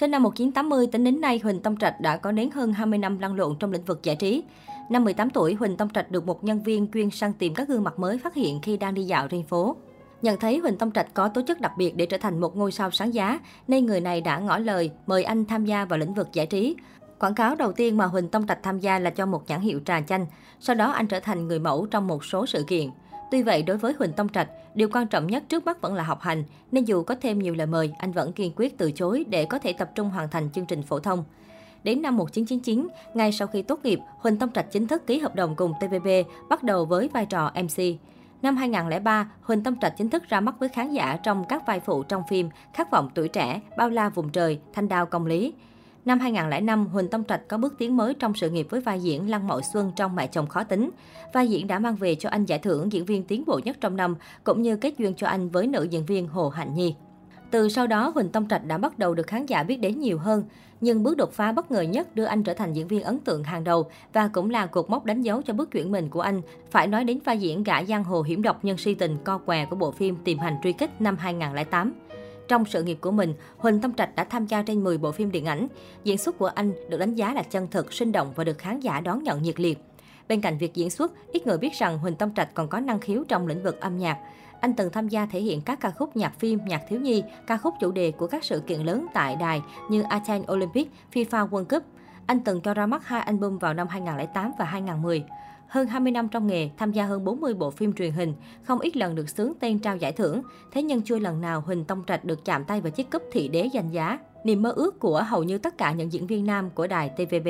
sinh năm 1980, tính đến nay, Huỳnh Tông Trạch đã có đến hơn 20 năm lăn lộn trong lĩnh vực giải trí. Năm 18 tuổi, Huỳnh Tông Trạch được một nhân viên chuyên săn tìm các gương mặt mới phát hiện khi đang đi dạo trên phố. Nhận thấy Huỳnh Tông Trạch có tố chất đặc biệt để trở thành một ngôi sao sáng giá, nên người này đã ngỏ lời mời anh tham gia vào lĩnh vực giải trí. Quảng cáo đầu tiên mà Huỳnh Tông Trạch tham gia là cho một nhãn hiệu trà chanh, sau đó anh trở thành người mẫu trong một số sự kiện. Tuy vậy, đối với Huỳnh Tông Trạch, điều quan trọng nhất trước mắt vẫn là học hành, nên dù có thêm nhiều lời mời, anh vẫn kiên quyết từ chối để có thể tập trung hoàn thành chương trình phổ thông. Đến năm 1999, ngay sau khi tốt nghiệp, Huỳnh Tông Trạch chính thức ký hợp đồng cùng TVB, bắt đầu với vai trò MC. Năm 2003, Huỳnh Tông Trạch chính thức ra mắt với khán giả trong các vai phụ trong phim Khát vọng tuổi trẻ, Bao la vùng trời, Thanh đao công lý. Năm 2005, Huỳnh Tông Trạch có bước tiến mới trong sự nghiệp với vai diễn Lăng Mậu Xuân trong Mẹ chồng khó tính. Vai diễn đã mang về cho anh giải thưởng diễn viên tiến bộ nhất trong năm, cũng như kết duyên cho anh với nữ diễn viên Hồ Hạnh Nhi. Từ sau đó, Huỳnh Tông Trạch đã bắt đầu được khán giả biết đến nhiều hơn. Nhưng bước đột phá bất ngờ nhất đưa anh trở thành diễn viên ấn tượng hàng đầu và cũng là cột mốc đánh dấu cho bước chuyển mình của anh. Phải nói đến vai diễn gã giang hồ hiểm độc nhân si tình co què của bộ phim Tìm hành truy kích năm 2008. Trong sự nghiệp của mình, Huỳnh tâm Trạch đã tham gia trên 10 bộ phim điện ảnh. Diễn xuất của anh được đánh giá là chân thực, sinh động và được khán giả đón nhận nhiệt liệt. Bên cạnh việc diễn xuất, ít người biết rằng Huỳnh tâm Trạch còn có năng khiếu trong lĩnh vực âm nhạc. Anh từng tham gia thể hiện các ca khúc nhạc phim, nhạc thiếu nhi, ca khúc chủ đề của các sự kiện lớn tại đài như Athens Olympic, FIFA World Cup. Anh từng cho ra mắt hai album vào năm 2008 và 2010. Hơn 20 năm trong nghề, tham gia hơn 40 bộ phim truyền hình, không ít lần được xướng tên trao giải thưởng. Thế nhưng chưa lần nào Huỳnh Tông Trạch được chạm tay vào chiếc cúp thị đế danh giá, niềm mơ ước của hầu như tất cả những diễn viên nam của đài TVB.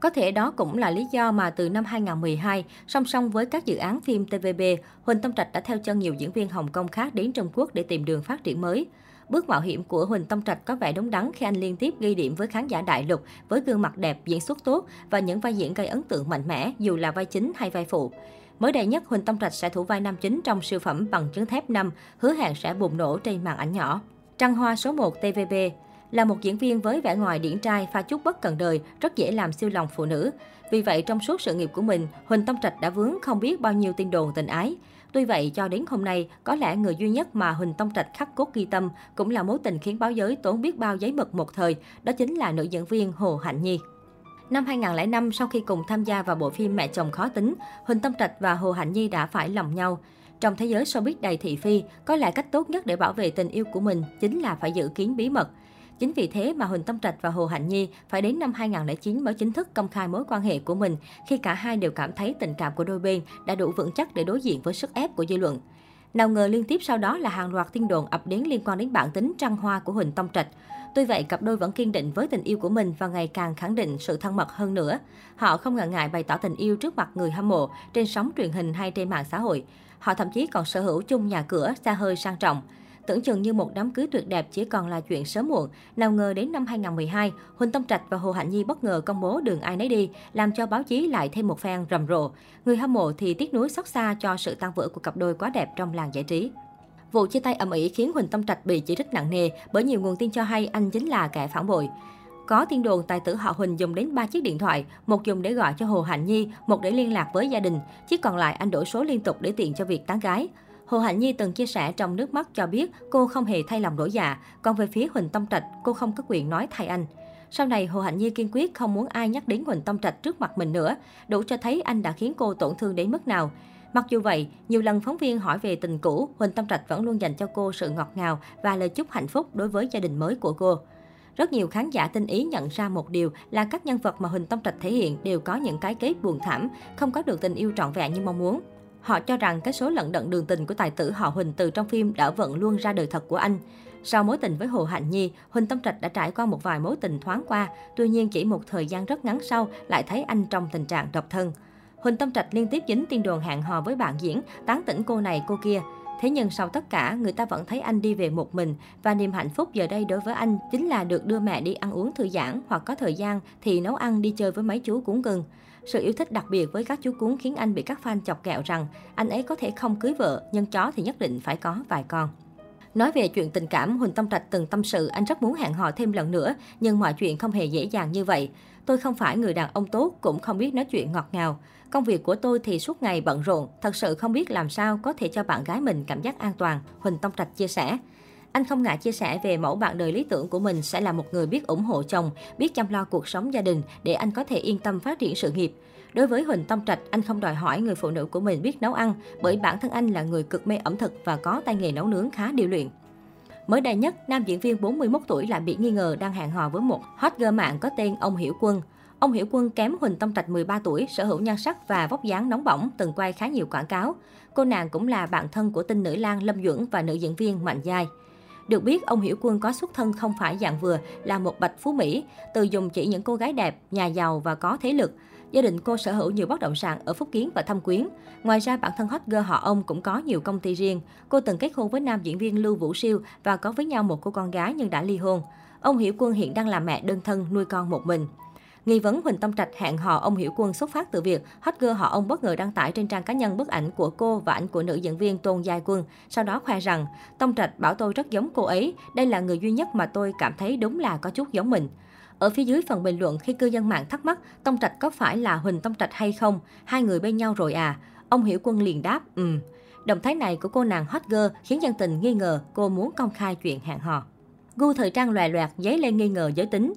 Có thể đó cũng là lý do mà từ năm 2012, song song với các dự án phim TVB, Huỳnh Tông Trạch đã theo chân nhiều diễn viên Hồng Kông khác đến Trung Quốc để tìm đường phát triển mới. Bước mạo hiểm của Huỳnh Tông Trạch có vẻ đúng đắn khi anh liên tiếp ghi điểm với khán giả đại lục với gương mặt đẹp, diễn xuất tốt và những vai diễn gây ấn tượng mạnh mẽ dù là vai chính hay vai phụ. Mới đây nhất, Huỳnh Tông Trạch sẽ thủ vai nam chính trong siêu phẩm bằng chứng thép 5, hứa hẹn sẽ bùng nổ trên màn ảnh nhỏ. Trăng Hoa số 1 TVB là một diễn viên với vẻ ngoài điển trai, pha chút bất cần đời, rất dễ làm siêu lòng phụ nữ. Vì vậy, trong suốt sự nghiệp của mình, Huỳnh Tông Trạch đã vướng không biết bao nhiêu tin đồn tình ái. Tuy vậy, cho đến hôm nay, có lẽ người duy nhất mà Huỳnh Tông Trạch khắc cốt ghi tâm cũng là mối tình khiến báo giới tốn biết bao giấy mực một thời, đó chính là nữ diễn viên Hồ Hạnh Nhi. Năm 2005, sau khi cùng tham gia vào bộ phim Mẹ chồng khó tính, Huỳnh Tông Trạch và Hồ Hạnh Nhi đã phải lòng nhau. Trong thế giới showbiz đầy thị phi, có lẽ cách tốt nhất để bảo vệ tình yêu của mình chính là phải giữ kín bí mật. Chính vì thế mà Huỳnh Tông Trạch và Hồ Hạnh Nhi phải đến năm 2009 mới chính thức công khai mối quan hệ của mình khi cả hai đều cảm thấy tình cảm của đôi bên đã đủ vững chắc để đối diện với sức ép của dư luận. Nào ngờ liên tiếp sau đó là hàng loạt tin đồn ập đến liên quan đến bản tính trăng hoa của Huỳnh Tông Trạch. Tuy vậy, cặp đôi vẫn kiên định với tình yêu của mình và ngày càng khẳng định sự thân mật hơn nữa. Họ không ngần ngại bày tỏ tình yêu trước mặt người hâm mộ, trên sóng truyền hình hay trên mạng xã hội. Họ thậm chí còn sở hữu chung nhà cửa, xa hơi sang trọng. Tưởng chừng như một đám cưới tuyệt đẹp chỉ còn là chuyện sớm muộn. Nào ngờ đến năm 2012, Huỳnh Tông Trạch và Hồ Hạnh Nhi bất ngờ công bố đường ai nấy đi, làm cho báo chí lại thêm một phen rầm rộ. Người hâm mộ thì tiếc nuối xót xa cho sự tan vỡ của cặp đôi quá đẹp trong làng giải trí. Vụ chia tay ầm ĩ khiến Huỳnh Tông Trạch bị chỉ trích nặng nề bởi nhiều nguồn tin cho hay anh chính là kẻ phản bội. Có tin đồn tài tử họ Huỳnh dùng đến 3 chiếc điện thoại, một dùng để gọi cho Hồ Hạnh Nhi, một để liên lạc với gia đình, chiếc còn lại anh đổi số liên tục để tiện cho việc tán gái. Hồ Hạnh Nhi từng chia sẻ trong nước mắt cho biết cô không hề thay lòng đổi dạ, còn về phía Huỳnh Tông Trạch, cô không có quyền nói thay anh. Sau này, Hồ Hạnh Nhi kiên quyết không muốn ai nhắc đến Huỳnh Tông Trạch trước mặt mình nữa, đủ cho thấy anh đã khiến cô tổn thương đến mức nào. Mặc dù vậy, nhiều lần phóng viên hỏi về tình cũ, Huỳnh Tông Trạch vẫn luôn dành cho cô sự ngọt ngào và lời chúc hạnh phúc đối với gia đình mới của cô. Rất nhiều khán giả tinh ý nhận ra một điều là các nhân vật mà Huỳnh Tông Trạch thể hiện đều có những cái kết buồn thảm, không có được tình yêu trọn vẹn như mong muốn. Họ cho rằng cái số lận đận đường tình của tài tử họ Huỳnh từ trong phim đã vận luôn ra đời thật của anh. Sau mối tình với Hồ Hạnh Nhi, Huỳnh Tâm Trạch đã trải qua một vài mối tình thoáng qua, tuy nhiên chỉ một thời gian rất ngắn sau lại thấy anh trong tình trạng độc thân. Huỳnh Tâm Trạch liên tiếp dính tin đồn hẹn hò với bạn diễn, tán tỉnh cô này cô kia. Thế nhưng sau tất cả, người ta vẫn thấy anh đi về một mình và niềm hạnh phúc giờ đây đối với anh chính là được đưa mẹ đi ăn uống thư giãn hoặc có thời gian thì nấu ăn đi chơi với mấy chú cuốn gừng. Sự yêu thích đặc biệt với các chú cuốn khiến anh bị các fan chọc kẹo rằng anh ấy có thể không cưới vợ, nhưng chó thì nhất định phải có vài con. Nói về chuyện tình cảm, Huỳnh Tâm Trạch từng tâm sự anh rất muốn hẹn hò thêm lần nữa, nhưng mọi chuyện không hề dễ dàng như vậy. Tôi không phải người đàn ông tốt, cũng không biết nói chuyện ngọt ngào. Công việc của tôi thì suốt ngày bận rộn, thật sự không biết làm sao có thể cho bạn gái mình cảm giác an toàn, Huỳnh Tâm Trạch chia sẻ. Anh không ngại chia sẻ về mẫu bạn đời lý tưởng của mình sẽ là một người biết ủng hộ chồng, biết chăm lo cuộc sống gia đình để anh có thể yên tâm phát triển sự nghiệp. Đối với Huỳnh Tông Trạch, anh không đòi hỏi người phụ nữ của mình biết nấu ăn, bởi bản thân anh là người cực mê ẩm thực và có tay nghề nấu nướng khá điều luyện. Mới đây nhất, nam diễn viên 41 tuổi lại bị nghi ngờ đang hẹn hò với một hot girl mạng có tên ông Hiểu Quân. Ông Hiểu Quân kém Huỳnh Tông Trạch 13 tuổi, sở hữu nhan sắc và vóc dáng nóng bỏng, từng quay khá nhiều quảng cáo. Cô nàng cũng là bạn thân của tinh nữ lang Lâm Duẩn và nữ diễn viên Mạnh Giai. Được biết, ông Hiểu Quân có xuất thân không phải dạng vừa, là một bạch phú Mỹ, từ dùng chỉ những cô gái đẹp, nhà giàu và có thế lực. Gia đình cô sở hữu nhiều bất động sản ở Phúc Kiến và Thâm Quyến. Ngoài ra, bản thân hot girl họ ông cũng có nhiều công ty riêng. Cô từng kết hôn với nam diễn viên Lưu Vũ Siêu và có với nhau một cô con gái nhưng đã ly hôn. Ông Hiểu Quân hiện đang là mẹ đơn thân nuôi con một mình. Nghi vấn Huỳnh Tông Trạch hẹn hò ông Hiểu Quân xuất phát từ việc hot girl họ ông bất ngờ đăng tải trên trang cá nhân bức ảnh của cô và ảnh của nữ diễn viên Tôn Giai Quân. Sau đó khoe rằng, Tông Trạch bảo tôi rất giống cô ấy, đây là người duy nhất mà tôi cảm thấy đúng là có chút giống mình. Ở phía dưới phần bình luận khi cư dân mạng thắc mắc Tông Trạch có phải là Huỳnh Tông Trạch hay không, hai người bên nhau rồi à? Ông Hiểu Quân liền đáp, ừm. Động thái này của cô nàng hot girl khiến dân tình nghi ngờ cô muốn công khai chuyện hẹn hò. Gu thời trang loè loẹt dấy lên nghi ngờ giới tính.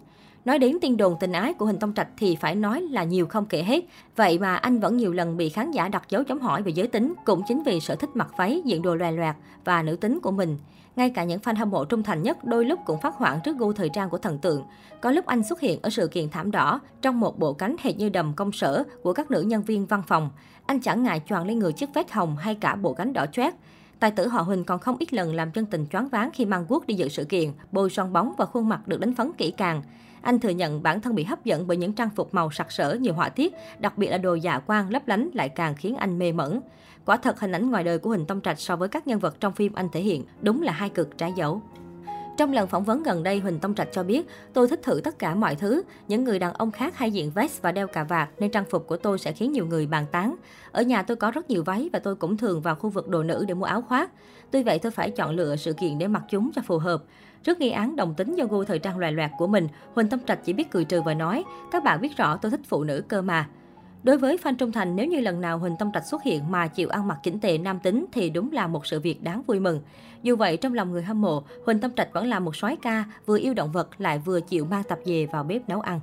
Nói đến tin đồn tình ái của Huỳnh Tông Trạch thì phải nói là nhiều không kể hết. Vậy mà anh vẫn nhiều lần bị khán giả đặt dấu chấm hỏi về giới tính, cũng chính vì sở thích mặc váy, diện đồ loè loẹt và nữ tính của mình. Ngay cả những fan hâm mộ trung thành nhất đôi lúc cũng phát hoảng trước gu thời trang của thần tượng. Có lúc anh xuất hiện ở sự kiện thảm đỏ trong một bộ cánh hệt như đầm công sở của các nữ nhân viên văn phòng. Anh chẳng ngại choàng lên người chiếc vest hồng hay cả bộ cánh đỏ chót. Tài tử họ Huỳnh còn không ít lần làm chân tình choáng váng khi mang guốc đi dự sự kiện, bôi son bóng và khuôn mặt được đánh phấn kỹ càng. Anh thừa nhận bản thân bị hấp dẫn bởi những trang phục màu sặc sỡ nhiều họa tiết, đặc biệt là đồ dạ quang lấp lánh lại càng khiến anh mê mẩn. Quả thật hình ảnh ngoài đời của Huỳnh Tông Trạch so với các nhân vật trong phim anh thể hiện đúng là hai cực trái dấu. Trong lần phỏng vấn gần đây, Huỳnh Tông Trạch cho biết, tôi thích thử tất cả mọi thứ. Những người đàn ông khác hay diện vest và đeo cà vạt, nên trang phục của tôi sẽ khiến nhiều người bàn tán. Ở nhà tôi có rất nhiều váy và tôi cũng thường vào khu vực đồ nữ để mua áo khoác. Tuy vậy tôi phải chọn lựa sự kiện để mặc chúng cho phù hợp. Trước nghi án đồng tính do gu thời trang loài loẹt của mình, Huỳnh Tông Trạch chỉ biết cười trừ và nói, các bạn biết rõ tôi thích phụ nữ cơ mà. Đối với Phan trung thành, nếu như lần nào Huỳnh Tông Trạch xuất hiện mà chịu ăn mặc chỉnh tề nam tính thì đúng là một sự việc đáng vui mừng. Dù vậy, trong lòng người hâm mộ, Huỳnh Tông Trạch vẫn là một soái ca, vừa yêu động vật lại vừa chịu mang tập về vào bếp nấu ăn.